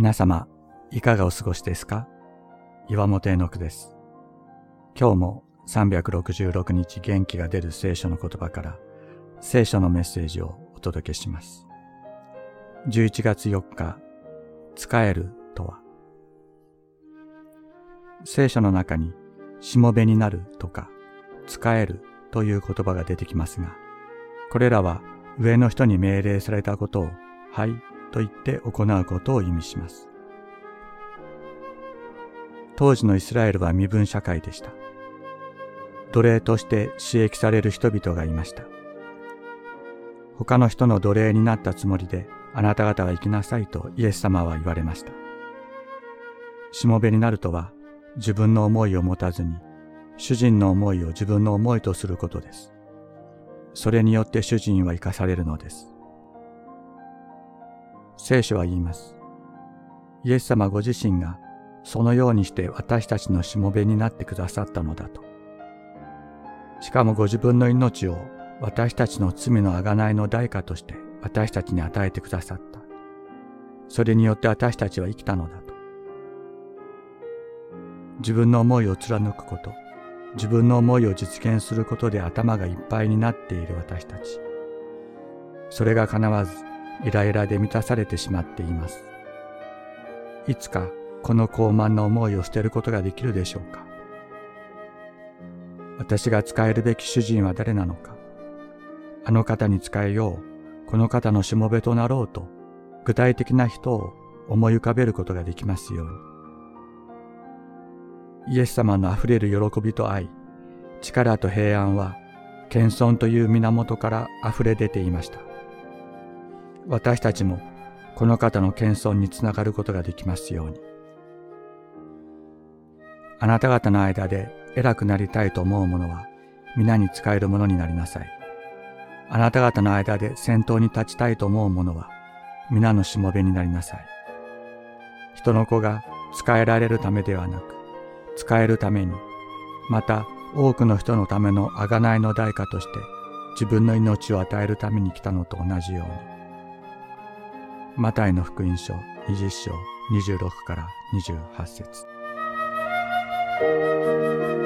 皆様、いかがお過ごしですか？岩本絵の句です。今日も366日元気が出る聖書の言葉から聖書のメッセージをお届けします。11月4日、使えるとは？聖書の中にしもべになるとか使えるという言葉が出てきますが、これらは上の人に命令されたことをはいと言って行うことを意味します。当時のイスラエルは身分社会でした。奴隷として刺激される人々がいました。他の人の奴隷になったつもりであなた方は生きなさいとイエス様は言われました。しもべになるとは自分の思いを持たずに主人の思いを自分の思いとすることです。それによって主人は生かされるのです。聖書は言います。イエス様ご自身がそのようにして私たちのしもべになってくださったのだと。しかもご自分の命を私たちの罪の贖いの代価として私たちに与えてくださった。それによって私たちは生きたのだと。自分の思いを貫くこと、自分の思いを実現することで頭がいっぱいになっている私たち。それが叶わず、イライラで満たされてしまっています。いつかこの高慢な思いを捨てることができるでしょうか私が使えるべき主人は誰なのかあの方に使えよう、この方のしもべとなろうと、具体的な人を思い浮かべることができますように。イエス様の溢れる喜びと愛、力と平安は、謙遜という源から溢れ出ていました。私たちもこの方の謙遜につながることができますように。あなた方の間で偉くなりたいと思う者は皆に使えるものになりなさい。あなた方の間で先頭に立ちたいと思う者は皆のしもべになりなさい。人の子が使えられるためではなく、使えるために、また多くの人のための贖いの代価として自分の命を与えるために来たのと同じように。マタイの福音書20章26から28節 thank you